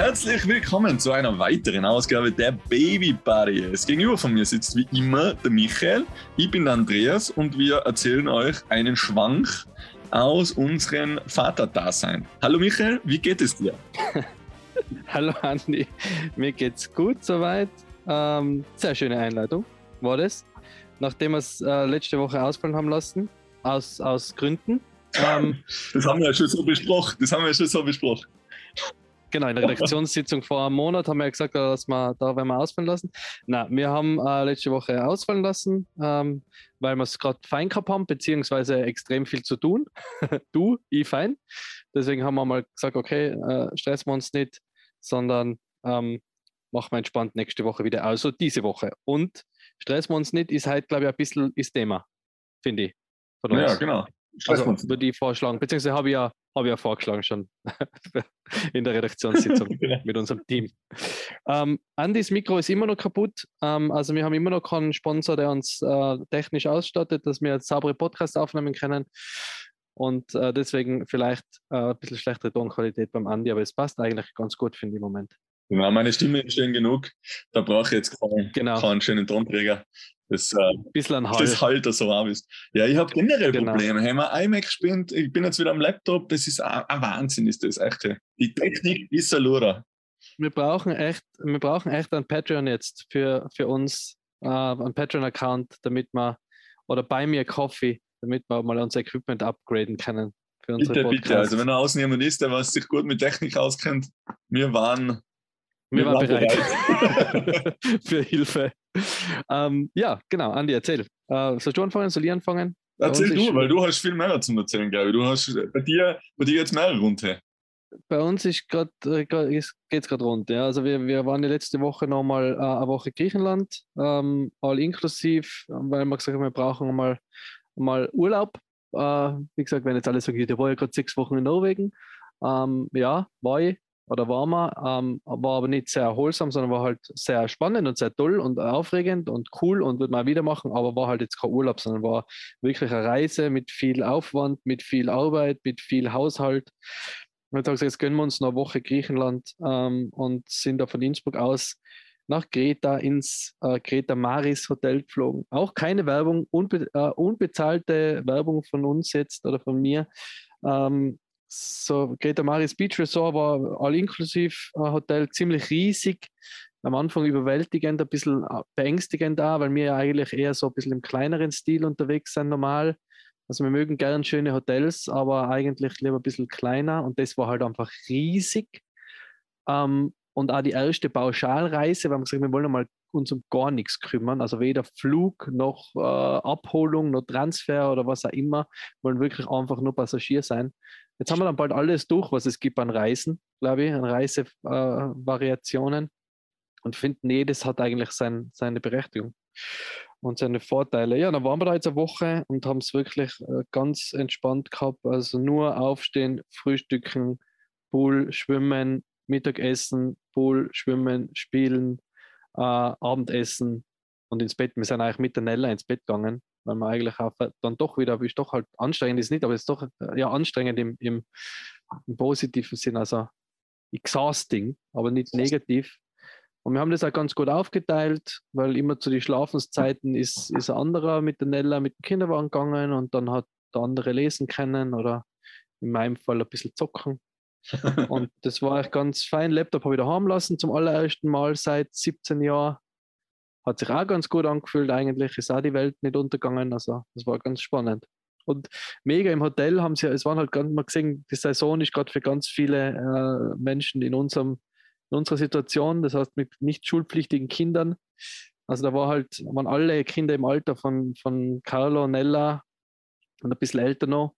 Herzlich willkommen zu einer weiteren Ausgabe der Baby Buddy. Es gegenüber von mir sitzt wie immer der Michael, ich bin der Andreas und wir erzählen euch einen Schwank aus unserem Vaterdasein. Hallo Michael, wie geht es dir? Hallo Andi, mir geht's gut soweit. Ähm, sehr schöne Einleitung war das. Nachdem wir es äh, letzte Woche ausfallen haben lassen, aus, aus Gründen. Ähm, das haben wir ja schon so besprochen. Das haben wir ja schon so besprochen. Genau, in der Redaktionssitzung vor einem Monat haben wir ja gesagt, dass wir da werden wir ausfallen lassen. Na, wir haben äh, letzte Woche ausfallen lassen, ähm, weil wir es gerade fein gehabt haben, beziehungsweise extrem viel zu tun. du, ich fein. Deswegen haben wir mal gesagt, okay, äh, stressen wir uns nicht, sondern ähm, machen wir entspannt nächste Woche wieder. Also diese Woche. Und stressen wir uns nicht, ist halt, glaube ich, ein bisschen das Thema, finde ich. Ja, genau. Also würde ich vorschlagen, beziehungsweise habe ich ja, habe ich ja vorgeschlagen schon in der Redaktionssitzung genau. mit unserem Team. Ähm, Andys Mikro ist immer noch kaputt. Ähm, also wir haben immer noch keinen Sponsor, der uns äh, technisch ausstattet, dass wir saubere Podcasts aufnehmen können. Und äh, deswegen vielleicht äh, ein bisschen schlechtere Tonqualität beim Andi, aber es passt eigentlich ganz gut, finde ich im Moment. Genau, meine Stimme ist schön genug. Da brauche ich jetzt keinen, genau. keinen schönen Tonträger. Das, äh, Bisschen Halt. das halt so warm ist. Ja, ich habe generell genau. Probleme. Haben wir iMac gespielt, ich bin jetzt wieder am Laptop, das ist ein, ein Wahnsinn, ist das echt. Die Technik ist ein Lura. Wir brauchen echt, wir brauchen echt ein Patreon jetzt für, für uns, äh, einen Patreon-Account, damit wir, oder bei mir Coffee, damit wir mal unser Equipment upgraden können. Bitte, Podcasts. bitte. Also wenn er jemand ist, der was sich gut mit Technik auskennt, wir waren wir, waren bereit, bereit. für Hilfe. Ähm, ja, genau. Andi, erzähl. Äh, sollst du anfangen? Soll ich anfangen? Erzähl du, weil du hast viel mehr zum Erzählen, glaube ich. Du hast bei dir, bei dir jetzt mehrere runter. Bei uns ist äh, geht es gerade rund. Ja. Also wir, wir waren die letzte Woche nochmal äh, eine Woche Griechenland, ähm, all inklusiv, weil wir gesagt haben, wir brauchen mal, mal Urlaub. Äh, wie gesagt, wenn jetzt alle sagen, der war ja gerade sechs Wochen in Norwegen. Ähm, ja, war ich oder war man, ähm, war aber nicht sehr erholsam, sondern war halt sehr spannend und sehr toll und aufregend und cool und würde mal wieder machen, aber war halt jetzt kein Urlaub, sondern war wirklich eine Reise mit viel Aufwand, mit viel Arbeit, mit viel Haushalt. Und gesagt, jetzt gönnen wir uns noch eine Woche Griechenland ähm, und sind da von Innsbruck aus nach Greta ins äh, Greta Maris Hotel geflogen. Auch keine Werbung, unbe äh, unbezahlte Werbung von uns jetzt oder von mir. Ähm, so Greta Maris Beach Resort war all inklusiv äh, Hotel ziemlich riesig. Am Anfang überwältigend, ein bisschen äh, beängstigend da, weil wir ja eigentlich eher so ein bisschen im kleineren Stil unterwegs sind normal. Also wir mögen gern schöne Hotels, aber eigentlich lieber ein bisschen kleiner und das war halt einfach riesig. Ähm, und auch die erste Pauschalreise, weil wir gesagt wir wollen mal uns um gar nichts kümmern, also weder Flug noch äh, Abholung noch Transfer oder was auch immer, wollen wirklich einfach nur Passagier sein. Jetzt haben wir dann bald alles durch, was es gibt an Reisen, glaube ich, an Reisevariationen. Äh, und finden, nee, das hat eigentlich sein, seine Berechtigung und seine Vorteile. Ja, dann waren wir da jetzt eine Woche und haben es wirklich äh, ganz entspannt gehabt. Also nur aufstehen, frühstücken, Pool, schwimmen, Mittagessen, Pool, schwimmen, spielen, äh, Abendessen und ins Bett. Wir sind eigentlich mit der Nella ins Bett gegangen weil man eigentlich auch dann doch wieder, ist doch halt anstrengend ist nicht, aber es ist doch äh, ja anstrengend im, im, im positiven Sinn, also exhausting, aber nicht negativ. Und wir haben das auch ganz gut aufgeteilt, weil immer zu den Schlafenszeiten ist, ist ein anderer mit der Nella mit dem Kinderwagen gegangen und dann hat der andere lesen können oder in meinem Fall ein bisschen zocken. und das war echt ganz fein. Laptop habe ich daheim lassen zum allerersten Mal seit 17 Jahren. Hat sich auch ganz gut angefühlt eigentlich, ist auch die Welt nicht untergegangen, also das war ganz spannend. Und mega im Hotel haben sie, es waren halt ganz, man gesehen, die Saison ist gerade für ganz viele äh, Menschen in unserem, in unserer Situation, das heißt mit nicht schulpflichtigen Kindern. Also da war halt, waren alle Kinder im Alter von, von Carlo, Nella und ein bisschen älter noch.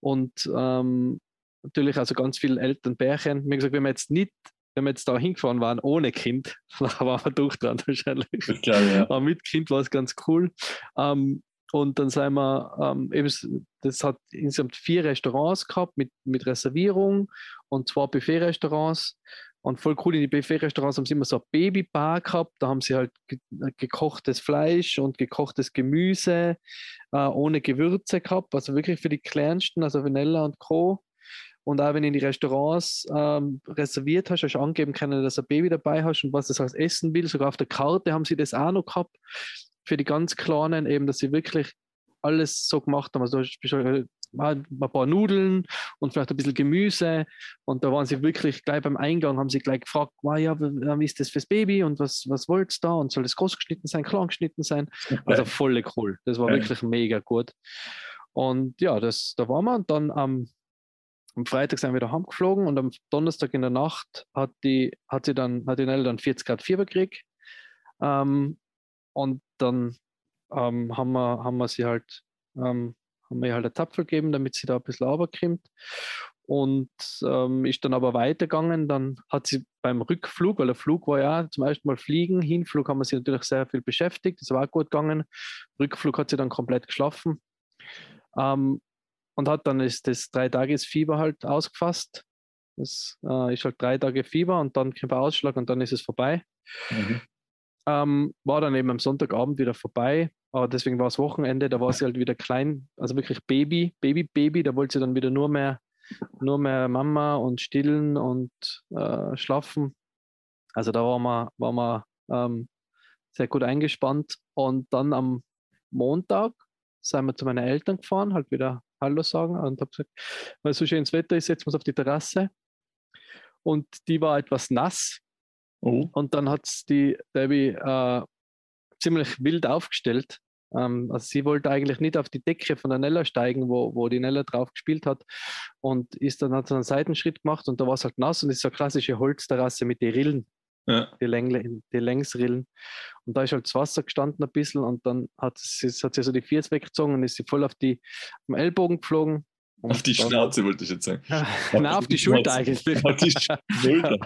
Und ähm, natürlich also ganz viele Elternpärchen. Wie gesagt, wenn wir jetzt nicht wenn wir jetzt da hingefahren waren ohne Kind, dann waren wir durch dran wahrscheinlich. Klar, ja. Aber mit Kind war es ganz cool. Ähm, und dann sind wir, ähm, eben, das hat insgesamt vier Restaurants gehabt mit, mit Reservierung und zwei Buffet-Restaurants. Und voll cool, in die Buffet-Restaurants haben sie immer so eine Babybar gehabt. Da haben sie halt ge gekochtes Fleisch und gekochtes Gemüse äh, ohne Gewürze gehabt. Also wirklich für die Kleinsten, also Vanilla und Co. Und auch wenn du in die Restaurants ähm, reserviert hast, hast du angeben können, dass du ein Baby dabei hast und was das als essen will. Sogar auf der Karte haben sie das auch noch gehabt. Für die ganz Kleinen, eben, dass sie wirklich alles so gemacht haben. Also, du ein paar Nudeln und vielleicht ein bisschen Gemüse. Und da waren sie wirklich gleich beim Eingang, haben sie gleich gefragt, wow, ja, wie ist das fürs Baby und was, was wollt ihr da? Und soll das groß geschnitten sein, klein geschnitten sein? Also voll cool. Das war ja. wirklich mega gut. Und ja, das, da waren wir und dann am, am Freitag sind wir wieder heimgeflogen und am Donnerstag in der Nacht hat die, hat sie dann, hat die Nelle dann 40 Grad Fieber gekriegt. Ähm, und dann ähm, haben, wir, haben wir sie halt ähm, haben wir ihr halt einen Tapfel gegeben, damit sie da ein bisschen runterkommt. Und ähm, ist dann aber weitergegangen. Dann hat sie beim Rückflug, weil der Flug war ja zum ersten Mal fliegen, Hinflug haben wir sie natürlich sehr viel beschäftigt, das war auch gut gegangen. Rückflug hat sie dann komplett geschlafen. Ähm, und hat dann ist das drei Tages Fieber halt ausgefasst. Das äh, ist halt drei Tage Fieber und dann kommt ein Ausschlag und dann ist es vorbei. Mhm. Ähm, war dann eben am Sonntagabend wieder vorbei. Aber deswegen war es Wochenende, da war sie halt wieder klein, also wirklich Baby, Baby, Baby. Da wollte sie dann wieder nur mehr, nur mehr Mama und stillen und äh, schlafen. Also da waren wir, waren wir ähm, sehr gut eingespannt. Und dann am Montag sind wir zu meinen Eltern gefahren, halt wieder Hallo sagen und habe gesagt, weil so schönes Wetter ist, setzen wir uns auf die Terrasse. Und die war etwas nass. Oh. Und dann hat die Debbie äh, ziemlich wild aufgestellt. Ähm, also sie wollte eigentlich nicht auf die Decke von der Nella steigen, wo, wo die Nella drauf gespielt hat und ist dann hat so einen Seitenschritt gemacht und da war es halt nass und ist so eine klassische Holzterrasse mit den Rillen, ja. die, Längle, die Längsrillen. Und da ist halt das Wasser gestanden ein bisschen und dann hat sie, hat sie so die Vierz weggezogen und ist sie voll auf die am Ellbogen geflogen. Auf die Schnauze wollte ich jetzt sagen. Nein, auf die Schulter eigentlich. Auf die Schulter.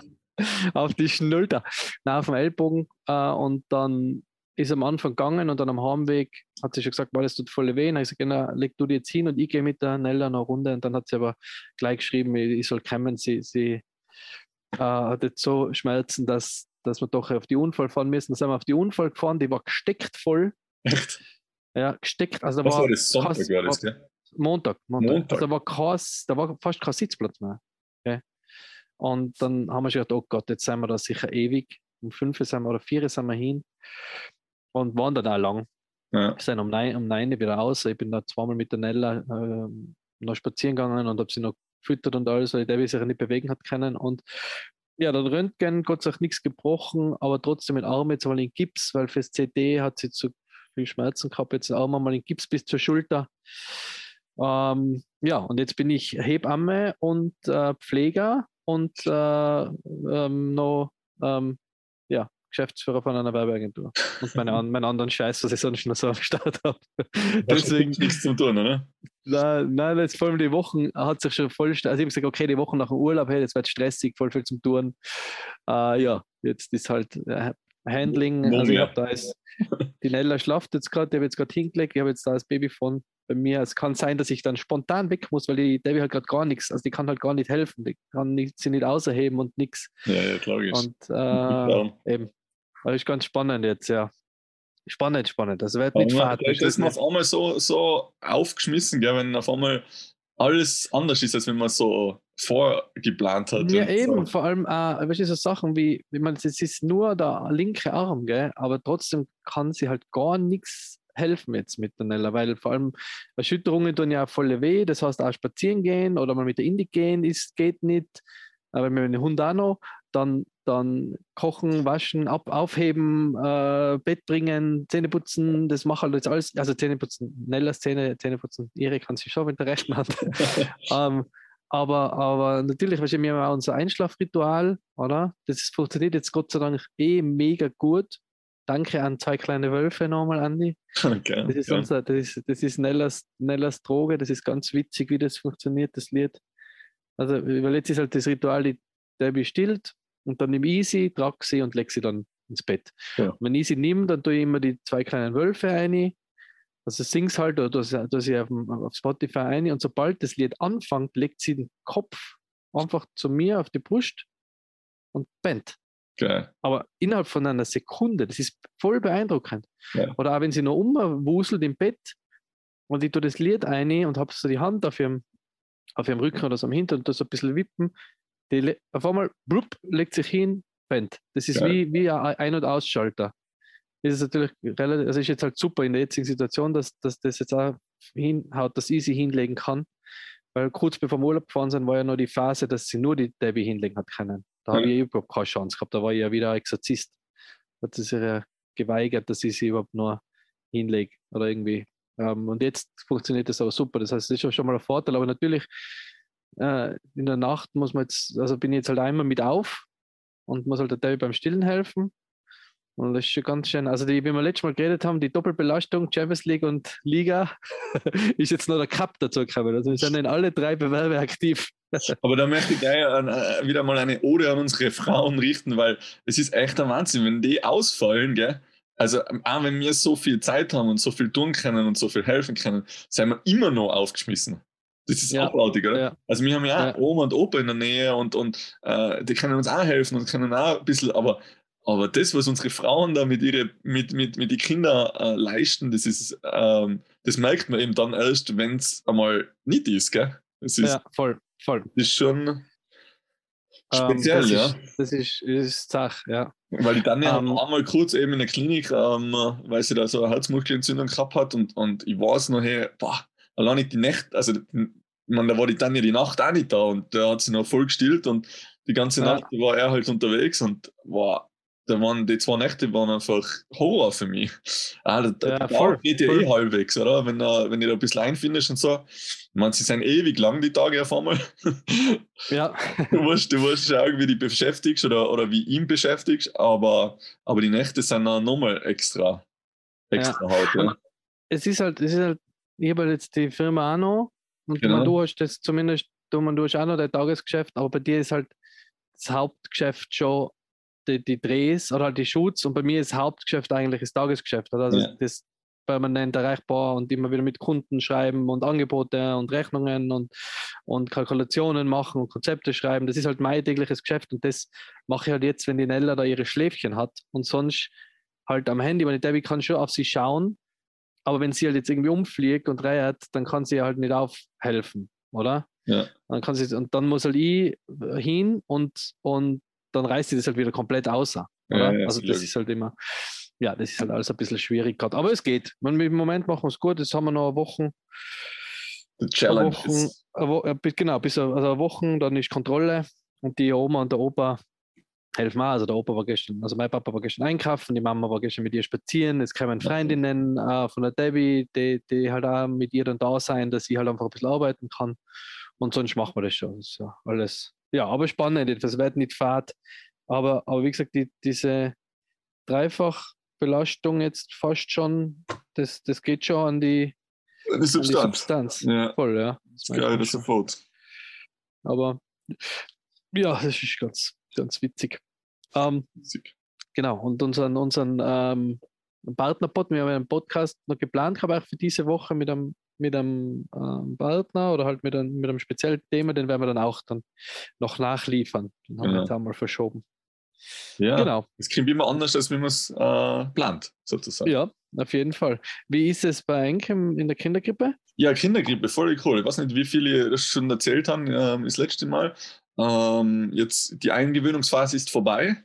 auf die Schulter. Nein, auf dem Ellbogen. Äh, und dann ist am Anfang gegangen und dann am Heimweg hat sie schon gesagt, weil es tut voll weh. Dann habe ich gesagt, genau, leg du dir jetzt hin und ich gehe mit der Nella eine Runde. Und dann hat sie aber gleich geschrieben, ich soll kommen. Sie, sie äh, hat jetzt so Schmerzen, dass, dass wir doch auf die Unfall fahren müssen. Dann sind wir auf die Unfall gefahren, die war gesteckt voll. Echt? Ja, gesteckt. Also Was war, war das? Sonntag war das, gell? Montag. Montag. Montag. Also da, war kein, da war fast kein Sitzplatz mehr. Okay? Und dann haben wir schon gedacht, oh Gott, jetzt sind wir da sicher ewig. Um fünf sind wir oder vier sind wir hin und waren dann auch lang. Ja. Wir sind um neun, um neun wieder raus. Ich bin da zweimal mit der Nella äh, noch spazieren gegangen und habe sie noch gefüttert und alles, weil der sich nicht bewegen hat können. Und ja, dann Röntgen, Gott sei Dank nichts gebrochen, aber trotzdem mit Arm jetzt mal in Gips, weil fürs CD hat sie zu viel Schmerzen gehabt. Jetzt Arm mal in Gips bis zur Schulter. Ähm, ja, und jetzt bin ich Hebamme und äh, Pfleger und äh, ähm, noch ähm, Geschäftsführer von einer Werbeagentur. Und meine, meinen anderen Scheiß, was ich sonst noch so am Start habe. Deswegen nichts zu tun, oder? Nein, nein, jetzt vor allem die Wochen hat sich schon voll. Also ich habe gesagt, okay, die Wochen nach dem Urlaub, hey, jetzt wird stressig, voll viel zum Tun. Uh, ja, jetzt ist halt äh, Handling. Also ich habe da ist, die Nella schlaft jetzt gerade, die habe jetzt gerade hingelegt, ich habe jetzt da das Babyphone bei mir. Es kann sein, dass ich dann spontan weg muss, weil die Debbie hat gerade gar nichts, also die kann halt gar nicht helfen, die kann nicht, sie nicht auserheben und nichts. Ja, ja, klar. Und äh, eben, das ist ganz spannend jetzt, ja. Spannend, spannend. Das wird mit Fahrt. Da ist man auf einmal so, so aufgeschmissen, gell, wenn auf einmal alles anders ist, als wenn man so vorgeplant hat. Ja, eben, so. vor allem, äh, weißt du, so Sachen wie, wie man, es ist nur der linke Arm, gell, aber trotzdem kann sie halt gar nichts helfen jetzt mit der Nella, weil vor allem Erschütterungen tun ja voll weh, das heißt auch spazieren gehen oder mal mit der Indik gehen, ist, geht nicht, aber mit dem Hund auch noch, dann dann kochen, waschen, ab, aufheben, äh, Bett bringen, Zähne putzen, das macht halt jetzt alles, also Zähne putzen, Nellas Zähne, Zähne putzen, ihre kann sie schon mit der rechten Hand. ähm, aber, aber natürlich, weißt du, wir haben auch unser Einschlafritual, oder? Das funktioniert jetzt Gott sei Dank eh mega gut. Danke an zwei kleine Wölfe nochmal, Andi. Okay, das ist, okay. unser, das ist, das ist Nellas, Nellas Droge, das ist ganz witzig, wie das funktioniert, das Lied. Also, weil jetzt ist halt das Ritual, die Debbie stillt, und dann nehme ich sie, trage sie und lege sie dann ins Bett. Ja. wenn ich sie nehme, dann tue ich immer die zwei kleinen Wölfe ein. Also sing's halt oder tue sie auf, auf Spotify ein. Und sobald das Lied anfängt, legt sie den Kopf einfach zu mir auf die Brust und pennt. Geil. Aber innerhalb von einer Sekunde, das ist voll beeindruckend. Ja. Oder auch wenn sie noch umwuselt im Bett und ich tue das Lied ein und habe so die Hand auf ihrem, auf ihrem Rücken oder so am Hintern und das so ein bisschen wippen. Die auf einmal blub, legt sich hin, pennt. Das ist wie, wie ein Ein- und Ausschalter. Das ist natürlich relativ, also ist jetzt halt super in der jetzigen Situation, dass, dass das jetzt auch hinhaut, dass ich sie hinlegen kann. Weil kurz bevor wir Urlaub gefahren sind, war ja noch die Phase, dass sie nur die Debbie hinlegen hat können. Da habe Ja. ich überhaupt keine Chance gehabt. Da war ich ja wieder Exorzist. Hat sie sich ja geweigert, dass ich sie überhaupt nur hinlege oder irgendwie. Ähm, und jetzt funktioniert das aber super. Das heißt, das ist schon mal ein Vorteil. Aber natürlich, äh, in der Nacht muss man jetzt, also bin ich jetzt halt einmal mit auf und muss halt der Debbie beim Stillen helfen. Und das ist schon ganz schön. Also, die, wie wir letztes Mal geredet haben, die Doppelbelastung, Champions League und Liga, ist jetzt noch der Cup dazu gekommen. Also, wir sind in alle drei Bewerbe aktiv. Aber da möchte ich gleich an, äh, wieder mal eine Ode an unsere Frauen richten, weil es ist echt der Wahnsinn, wenn die ausfallen, gell? Also, ähm, auch wenn wir so viel Zeit haben und so viel tun können und so viel helfen können, sind wir immer noch aufgeschmissen. Das ist Ja. abartig, oder? Ja. Also, wir haben ja, auch. Oma und Opa in der Nähe und, und äh, die können uns auch helfen und können auch ein bisschen, aber, aber das, was unsere Frauen da mit ihre, mit, mit, mit den Kindern äh, leisten, das ist, ähm, das merkt man eben dann erst, wenn es einmal nicht ist, gell? Das ist, Ja, voll, voll. das ist schon Ähm, speziell, das ja. Ist, das ist, ist Sache, ja. Weil die dann ja Ähm, einmal kurz eben in der Klinik, ähm, weil sie da so eine Herzmuskelentzündung gehabt hat und, und ich weiß noch, hey, boah, allein nicht die Nacht, also ich meine, da war die Tanja die Nacht auch nicht da und da hat sie noch voll gestillt und die ganze Ja. Nacht war er halt unterwegs und wow, da waren die zwei Nächte waren einfach Horror für mich. Ah, da, Ja, voll, geht ja voll. eh halbwegs, oder? Wenn, äh, wenn du da ein bisschen einfindest und so. Ich meine, sie sind ewig lang, die Tage auf einmal. Ja, Du musst, du musst schauen, wie du dich beschäftigst oder, oder wie ihn beschäftigst, aber, aber die Nächte sind dann nochmal extra, extra halt. Ja. es ist halt, es ist halt, ich habe halt jetzt die Firma auch noch und Genau. du hast das zumindest, du, man, du hast auch noch dein Tagesgeschäft, aber bei dir ist halt das Hauptgeschäft schon die, die Drehs oder halt die Shoots und bei mir ist das Hauptgeschäft eigentlich das Tagesgeschäft. Also Ja. das permanent erreichbar und immer wieder mit Kunden schreiben und Angebote und Rechnungen und, und Kalkulationen machen und Konzepte schreiben. Das ist halt mein tägliches Geschäft und das mache ich halt jetzt, wenn die Nella da ihre Schläfchen hat und sonst halt am Handy, weil die Debbie kann schon auf sie schauen, aber wenn sie halt jetzt irgendwie umfliegt und reiert, dann kann sie halt nicht aufhelfen, oder? Ja. Dann kann sie, und dann muss halt ich hin und, und dann reißt sie das halt wieder komplett außer. Oder? Ja, ja, also das ist halt immer, ja, das ist halt alles ein bisschen schwierig gerade. Aber es geht. Man, Im Moment machen wir es gut. Jetzt haben wir noch eine Woche. The Eine Challenge Woche ist, eine Wo äh, genau, bis also eine Woche, dann ist Kontrolle und die Oma und der Opa helfen auch. Also der Opa war gestern, also mein Papa war gestern einkaufen, die Mama war gestern mit ihr spazieren. Jetzt kommen Freundinnen äh, von der Debbie, die, die halt auch mit ihr dann da sein, dass sie halt einfach ein bisschen arbeiten kann. Und sonst machen wir das schon. Das ist ja alles, ja, aber spannend. Das wird nicht fad. Aber, aber wie gesagt, die, diese Dreifachbelastung jetzt fast schon, das, das geht schon an die, an die Substanz. Substanz. Ja, Voll, ja. das geil, schon. sofort. Aber ja, das ist ganz, ganz witzig. Ähm, genau, und unseren, unseren ähm, Partnerpod, wir haben einen Podcast noch geplant, habe ich für diese Woche mit einem, mit einem ähm, Partner oder halt mit einem, mit einem speziellen Thema, den werden wir dann auch dann noch nachliefern. Den haben wir Genau. jetzt einmal verschoben. Ja, Genau, es klingt immer anders, als wenn man es äh, plant, sozusagen. ja, auf jeden Fall. Wie ist es bei Enke in der Kindergrippe? Ja, Kindergrippe, voll cool. Ich weiß nicht, wie viele das schon erzählt haben, ähm, das letzte Mal. Ähm, jetzt die Eingewöhnungsphase ist vorbei.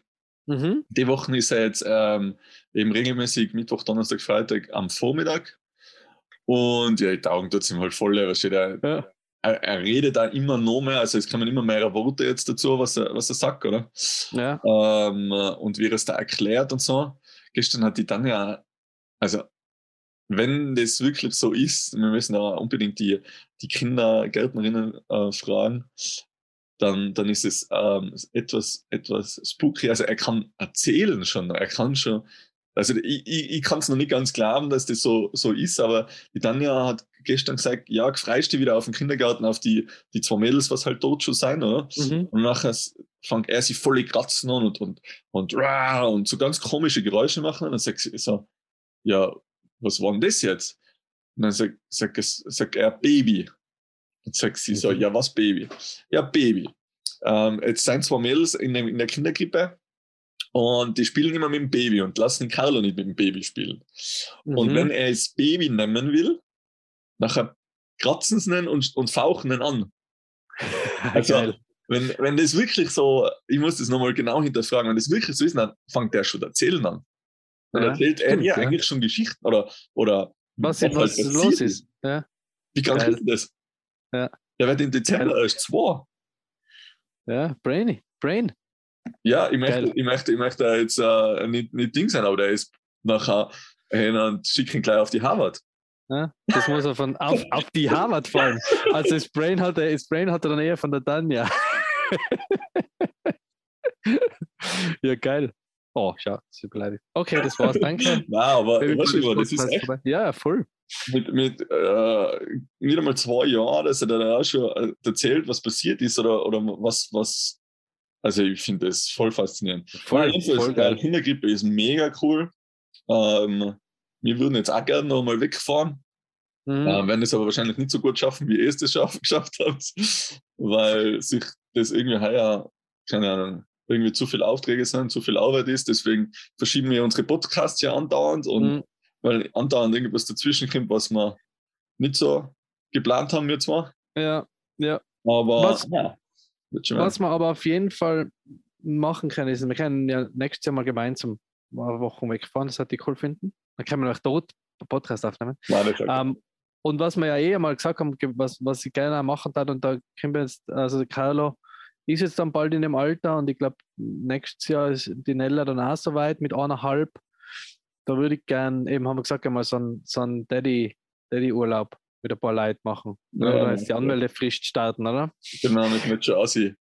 Mhm. Die Woche ist er jetzt ähm, eben regelmäßig Mittwoch, Donnerstag, Freitag am Vormittag. Und ja, die Augen tut ihm halt voll. Was steht er, Ja. er, er redet da immer noch mehr, also es kommen immer mehr Worte jetzt dazu, was er, was er sagt, oder? Ja, Ähm, und wie er es da erklärt und so. Gestern hat die Tanja, also wenn das wirklich so ist, wir müssen da unbedingt die, die Kindergärtnerinnen äh, fragen, dann, dann ist es ähm, etwas, etwas spooky. Also er kann erzählen schon, er kann schon, also ich, ich, ich kann es noch nicht ganz glauben, dass das so, so ist, aber die Tanja hat gestern gesagt, ja, freust du wieder auf den Kindergarten, auf die, die zwei Mädels, was halt dort schon sein, oder? mhm. Und nachher fängt er sich voll kratzen an und, und, und, rah, und so ganz komische Geräusche machen. Und dann sagt sie so, ja, was war denn das jetzt? Und dann sagt, sagt, sagt er Baby. Und sagt sie so, Mhm. ja, was Baby? Ja, Baby. Ähm, jetzt sind zwei Mädels in, der- in der Kinderkrippe und die spielen immer mit dem Baby und lassen Carlo nicht mit dem Baby spielen. Und Mhm. wenn er das Baby nehmen will, nachher kratzen sie ihn und, und fauchen ihn an. Also, wenn, wenn das wirklich so, ich muss das nochmal genau hinterfragen, wenn das wirklich so ist, dann fängt der schon erzählen an. Dann Ja, erzählt er ja. eigentlich schon Geschichten oder, oder Was, halt was passiert los ist. Ja, Wie Geil. ist das? Ja. Der wird im Dezember erst zwei. ja, brainy. Brain. Ja, ich möchte, Geil. ich möchte, ich möchte jetzt äh, nicht, nicht Ding sein, aber der ist nachher hin und schicke ihn gleich auf die Harvard. Ja, das muss er von auf, auf die Harvard fallen. Also das Brain hat er, das Brain hat er dann eher von der Tanja. ja, geil. Oh, schau, ist beleidigt. Okay, das war's, danke. Nein, aber Baby weißt du, das ist echt ja, voll. Mit, mit äh, nicht einmal zwei Jahren, dass er dann auch schon äh, erzählt, was passiert ist oder, oder was, was. Also ich finde das voll faszinierend. Voll, jedenfalls, voll äh, geil. Kindergrippe ist mega cool. Ähm, wir würden jetzt auch gerne noch mal wegfahren. Mhm. Äh, werden es aber wahrscheinlich nicht so gut schaffen, wie ihr es das schaff, geschafft habt, weil sich das irgendwie heuer, keine Ahnung, irgendwie zu viele Aufträge sind, zu viel Arbeit ist. Deswegen verschieben wir unsere Podcasts ja andauernd und Mhm. Weil andauernd irgendwas dazwischen kommt, was wir nicht so geplant haben, wir zwar. Ja, ja. Aber Was- ja, Was wir aber auf jeden Fall machen können, ist, wir können ja nächstes Jahr mal gemeinsam eine Woche wegfahren, das hätte ich cool finden. Dann können wir noch dort einen Podcast aufnehmen. Nein, Ähm, und was wir ja eh einmal gesagt haben, was, was ich gerne auch machen darf, und da können wir jetzt, also Carlo ist jetzt dann bald in dem Alter und ich glaube, nächstes Jahr ist die Nella dann auch so weit mit eineinhalb. Da würde ich gern, eben haben wir gesagt, einmal so einen so einen Daddy, Daddy-Urlaub mit ein paar Leuten machen. Ja, oder jetzt die. Anmeldefrist starten, oder? genau, mit mit schon aussehen.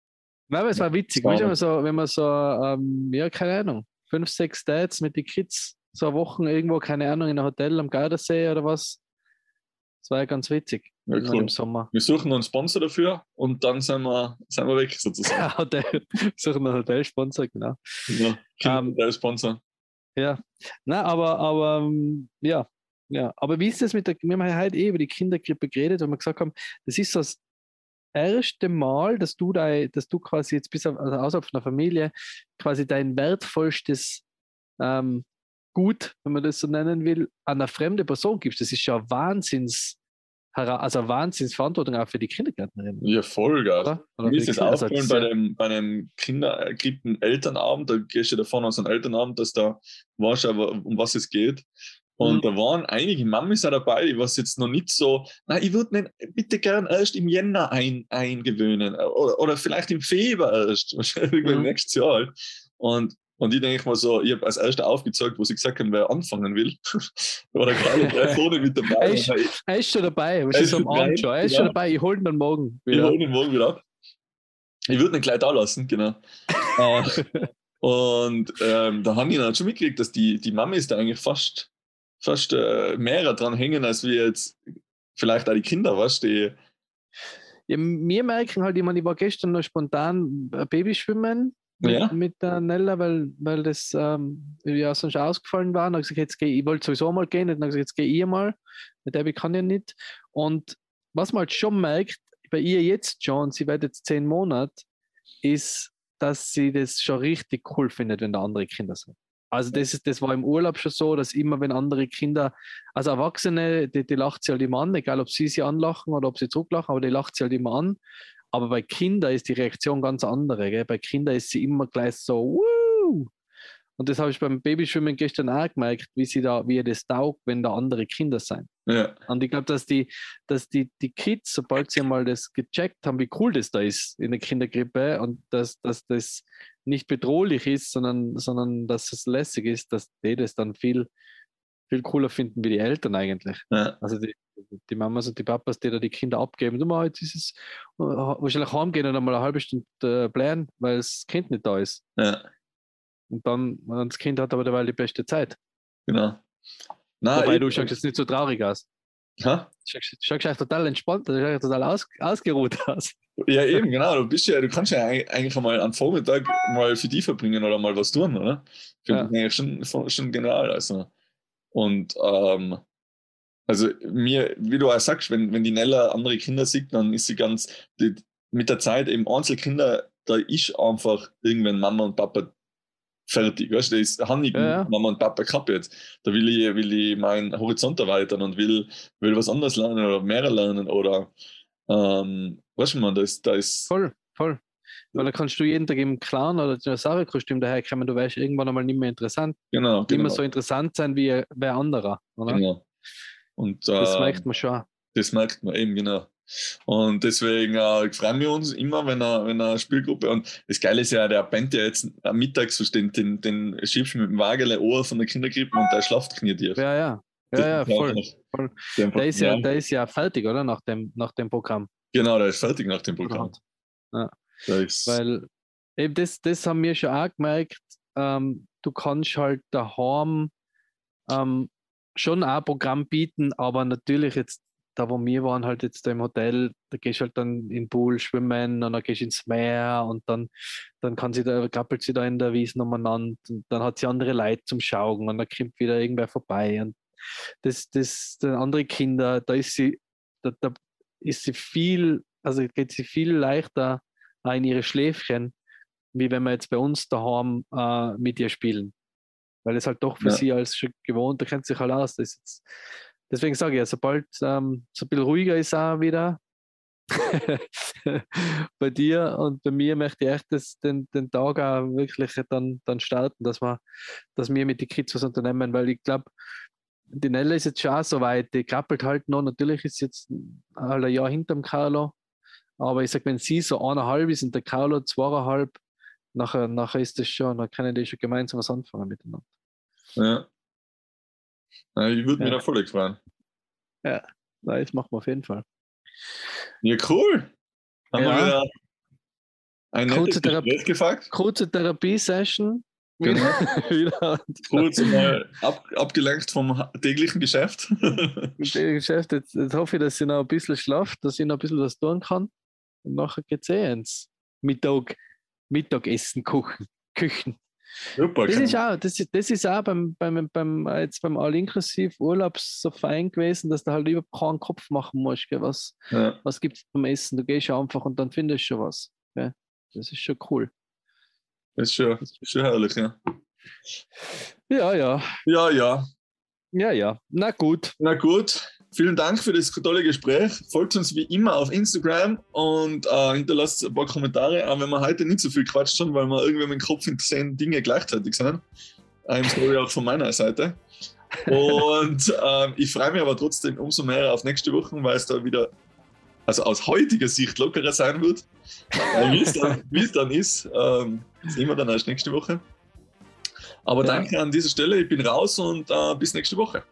Nein, aber es war witzig. Das wenn man so, wenn man so ähm, ja, keine Ahnung, fünf, sechs Dates mit den Kids, so eine Woche irgendwo, keine Ahnung, in einem Hotel am Gardasee oder was. Das war ja ganz witzig. Ja, cool. Im Sommer. Wir suchen einen Sponsor dafür und dann sind wir, sind wir weg sozusagen. Ja, Hotel, suchen einen Hotelsponsor, genau. Ja, Ähm, der Sponsor. Ja. Na, aber, aber ja. Ja, aber wie ist das mit der, wir haben heute eh über die Kindergrippe geredet, weil wir gesagt haben, das ist das erste Mal, dass du da, dass du quasi jetzt bis auf, also außerhalb von der Familie quasi dein wertvollstes ähm, Gut, wenn man das so nennen will, an eine fremde Person gibst. Das ist ja Wahnsinns, also Wahnsinnsverantwortung auch für die Kindergärtnerin, Ja, voll geil. oder? oder Mir ist Kinder. Also aufgefallen bei ist ja- dem, bei dem Kindergrippen Elternabend, da gehst du davon aus einem Elternabend, dass da weißt du, um was es geht. Und Mhm. da waren einige Mamis auch dabei, die was jetzt noch nicht so, na, ich würde nicht bitte gern erst im Jänner ein, eingewöhnen oder, oder vielleicht im Februar erst, wahrscheinlich Mhm. nächstes Jahr. halt. Und, und ich denke mal so, ich habe als erster aufgezeigt, wo sie gesagt haben, wer anfangen will. da war der drei vorne mit dabei. Ich, Er ist schon dabei, was Er ist am Abend schon. Er ist schon dabei, ich hole ihn dann morgen ich wieder. hole ihn morgen wieder ab. Ich würde ihn gleich da lassen, genau. Äh, und ähm, da haben die dann schon mitgekriegt, dass die, die Mamis da eigentlich fast, fast äh, mehr dran hängen, als wir jetzt vielleicht auch die Kinder, weißt du, Ja, wir merken halt, ich meine, ich war gestern noch spontan äh, Babyschwimmen Ja. mit der Nella, weil, weil das ähm, ja sonst ausgefallen war. Und dann hab ich gesagt, jetzt geh, ich wollte sowieso mal gehen. Und dann ich gesagt, jetzt gehe ich mal. Mit der kann ja nicht. Und was man halt schon merkt, bei ihr jetzt schon, sie wird jetzt zehn Monate, ist, dass sie das schon richtig cool findet, wenn da andere Kinder sind. Also das, ist, das war im Urlaub schon so, dass immer, wenn andere Kinder, also Erwachsene, die, die lacht sie halt immer an, egal ob sie sie anlachen oder ob sie zurücklachen, aber die lacht sie halt immer an. Aber bei Kindern ist die Reaktion ganz andere. Gell? Bei Kindern ist sie immer gleich so, Wuh! Und das habe ich beim Babyschwimmen gestern auch gemerkt, wie sie da, wie ihr das taugt, wenn da andere Kinder sind. ja, Und ich glaube, dass die, dass die, die Kids, sobald sie mal das gecheckt haben, wie cool das da ist in der Kindergrippe und dass, dass das nicht bedrohlich ist, sondern, sondern dass es lässig ist, dass die das dann viel, viel cooler finden wie die Eltern eigentlich. ja, Also die, die Mamas und die Papas, die da die Kinder abgeben, du mal, jetzt ist es äh, wahrscheinlich heimgehen und einmal eine halbe Stunde äh, blären, weil das Kind nicht da ist. ja, Und dann, das Kind hat aber derweil die beste Zeit. genau. Nein, Wobei ich- du schaust jetzt nicht so traurig aus. Ha? Du schaust, eigentlich total entspannt, du schaust total aus, ausgeruht aus. Ja, eben, genau. Du bist ja, du kannst ja eig- eigentlich einmal am Vormittag mal für die verbringen oder mal was tun, oder? Finde Ja. ich schon- schon genial. Also. Und ähm, also mir, wie du auch sagst, wenn, wenn die Nella andere Kinder sieht, dann ist sie ganz die, mit der Zeit eben Einzelkinder, da ist einfach irgendwann Mama und Papa fertig. Weißt du, das habe ich Ja, ja. Mama und Papa gehabt jetzt. Da will ich, will ich meinen Horizont erweitern und will, will was anderes lernen oder mehr lernen oder Ähm, weißt du, man, da ist, da ist. Voll, voll. Weil dann kannst du jeden Tag im Clown oder Dinosaurierkostüm daherkommen, du weißt irgendwann einmal nicht mehr interessant. Genau, Nicht genau. mehr so interessant sein wie wer anderer. Oder? genau. Und Das äh, merkt man schon. Das merkt man eben, genau. Und deswegen äh, freuen wir uns immer, wenn er, wenn er Spielgruppe und das Geile ist ja, der pennt ja jetzt am Mittag so den, den, den schiebst du mit dem Wagele Ohr von der Kinderkrippe und der schlaft knietief. Ja, ja. Ja, ja, voll. voll. Der, ist ja, der ist ja fertig, oder? Nach dem, nach dem Programm. Genau, der ist fertig nach dem Programm. Ja. Weil eben das, das haben wir schon auch gemerkt, ähm, du kannst halt daheim ähm, schon auch Programm bieten, aber natürlich jetzt, da wo wir waren, halt jetzt da im Hotel, da gehst du halt dann in den Pool schwimmen und dann gehst du ins Meer und dann, dann kann sie da, krabbelt sie da in der Wiese umeinander und dann hat sie andere Leute zum Schauen und dann kommt wieder irgendwer vorbei und das, das, dann andere Kinder, da ist sie, da, da ist sie viel, also geht sie viel leichter in ihre Schläfchen, wie wenn wir jetzt bei uns daheim äh, mit ihr spielen. Weil es halt doch für Ja. sie als schon gewohnt, da kennt sich halt aus. Jetzt, deswegen sage ich, ja, sobald ähm, so ein bisschen ruhiger ist auch wieder bei dir und bei mir möchte ich echt das, den, den Tag auch wirklich dann, dann starten, dass wir, dass wir mit den Kids was unternehmen, weil ich glaube, die Nelle ist jetzt schon auch so weit, die krabbelt halt noch, natürlich ist jetzt halt ein Jahr hinterm Carlo, aber ich sag, wenn sie so eineinhalb ist und der Carlo zweieinhalb, nachher, nachher ist das schon, dann können die schon gemeinsam was anfangen miteinander. ja. Ja, ich würde mich Ja. da voll freuen. Nein, das machen wir auf jeden Fall. Ja, cool. Haben Ja. wir wieder ein Kurze gefragt. Kurze Therapie-Session. Genau. Wieder. Kurz mal ab, abgelenkt vom täglichen Geschäft. Geschäft. Jetzt, jetzt hoffe ich, dass sie noch ein bisschen schlaft, dass ich noch ein bisschen was tun kann. Und nachher geht's eh ins Mittag, Mittagessen, Kuchen, Küchen. Super, Das ist auch, das ist, das ist auch beim, beim, beim, jetzt beim All-Inklusiv Urlaub so fein gewesen, dass du halt überhaupt keinen Kopf machen musst, gell? was, ja. was gibt es beim Essen. Du gehst einfach und dann findest du schon was. Gell? Das ist schon cool. Das ist schon, schon herrlich, ja. Ja, ja. Ja, ja. Ja, ja. Na gut. Na gut. Vielen Dank für das tolle Gespräch. Folgt uns wie immer auf Instagram und äh, hinterlasst ein paar Kommentare, auch wenn wir heute nicht so viel quatscht haben, weil wir irgendwie mit dem Kopf in zehn Dinge gleichzeitig sind. Äh, Im Story auch von meiner Seite. Und ähm, ich freue mich aber trotzdem umso mehr auf nächste Woche, weil es da wieder, also aus heutiger Sicht lockerer sein wird. Wie es dann, dann ist, ähm, sehen wir dann erst nächste Woche. Aber Ja. danke an dieser Stelle, ich bin raus und äh, bis nächste Woche.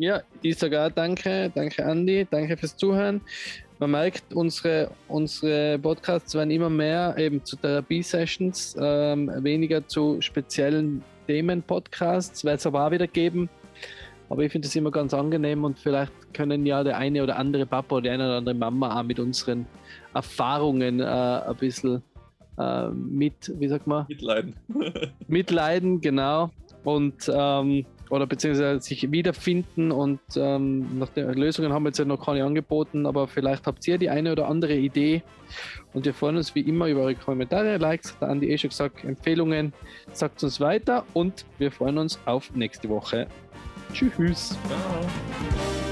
Ja, ich sage auch danke, danke Andi, danke fürs Zuhören. Man merkt, unsere, unsere Podcasts werden immer mehr eben zu Therapie-Sessions, ähm, weniger zu speziellen Themen-Podcasts, wird es aber auch wieder geben. Aber ich finde es immer ganz angenehm und vielleicht können ja der eine oder andere Papa oder die eine oder andere Mama auch mit unseren Erfahrungen äh, ein bisschen äh, mit, wie sagt man, Mitleiden. mitleiden, genau. Und ähm, oder beziehungsweise sich wiederfinden und ähm, nach den Lösungen haben wir jetzt ja noch keine angeboten, aber vielleicht habt ihr die eine oder andere Idee und wir freuen uns wie immer über eure Kommentare, Likes, hat der Andi eh schon gesagt, Empfehlungen, sagt uns weiter und wir freuen uns auf nächste Woche. Tschüss. Ciao.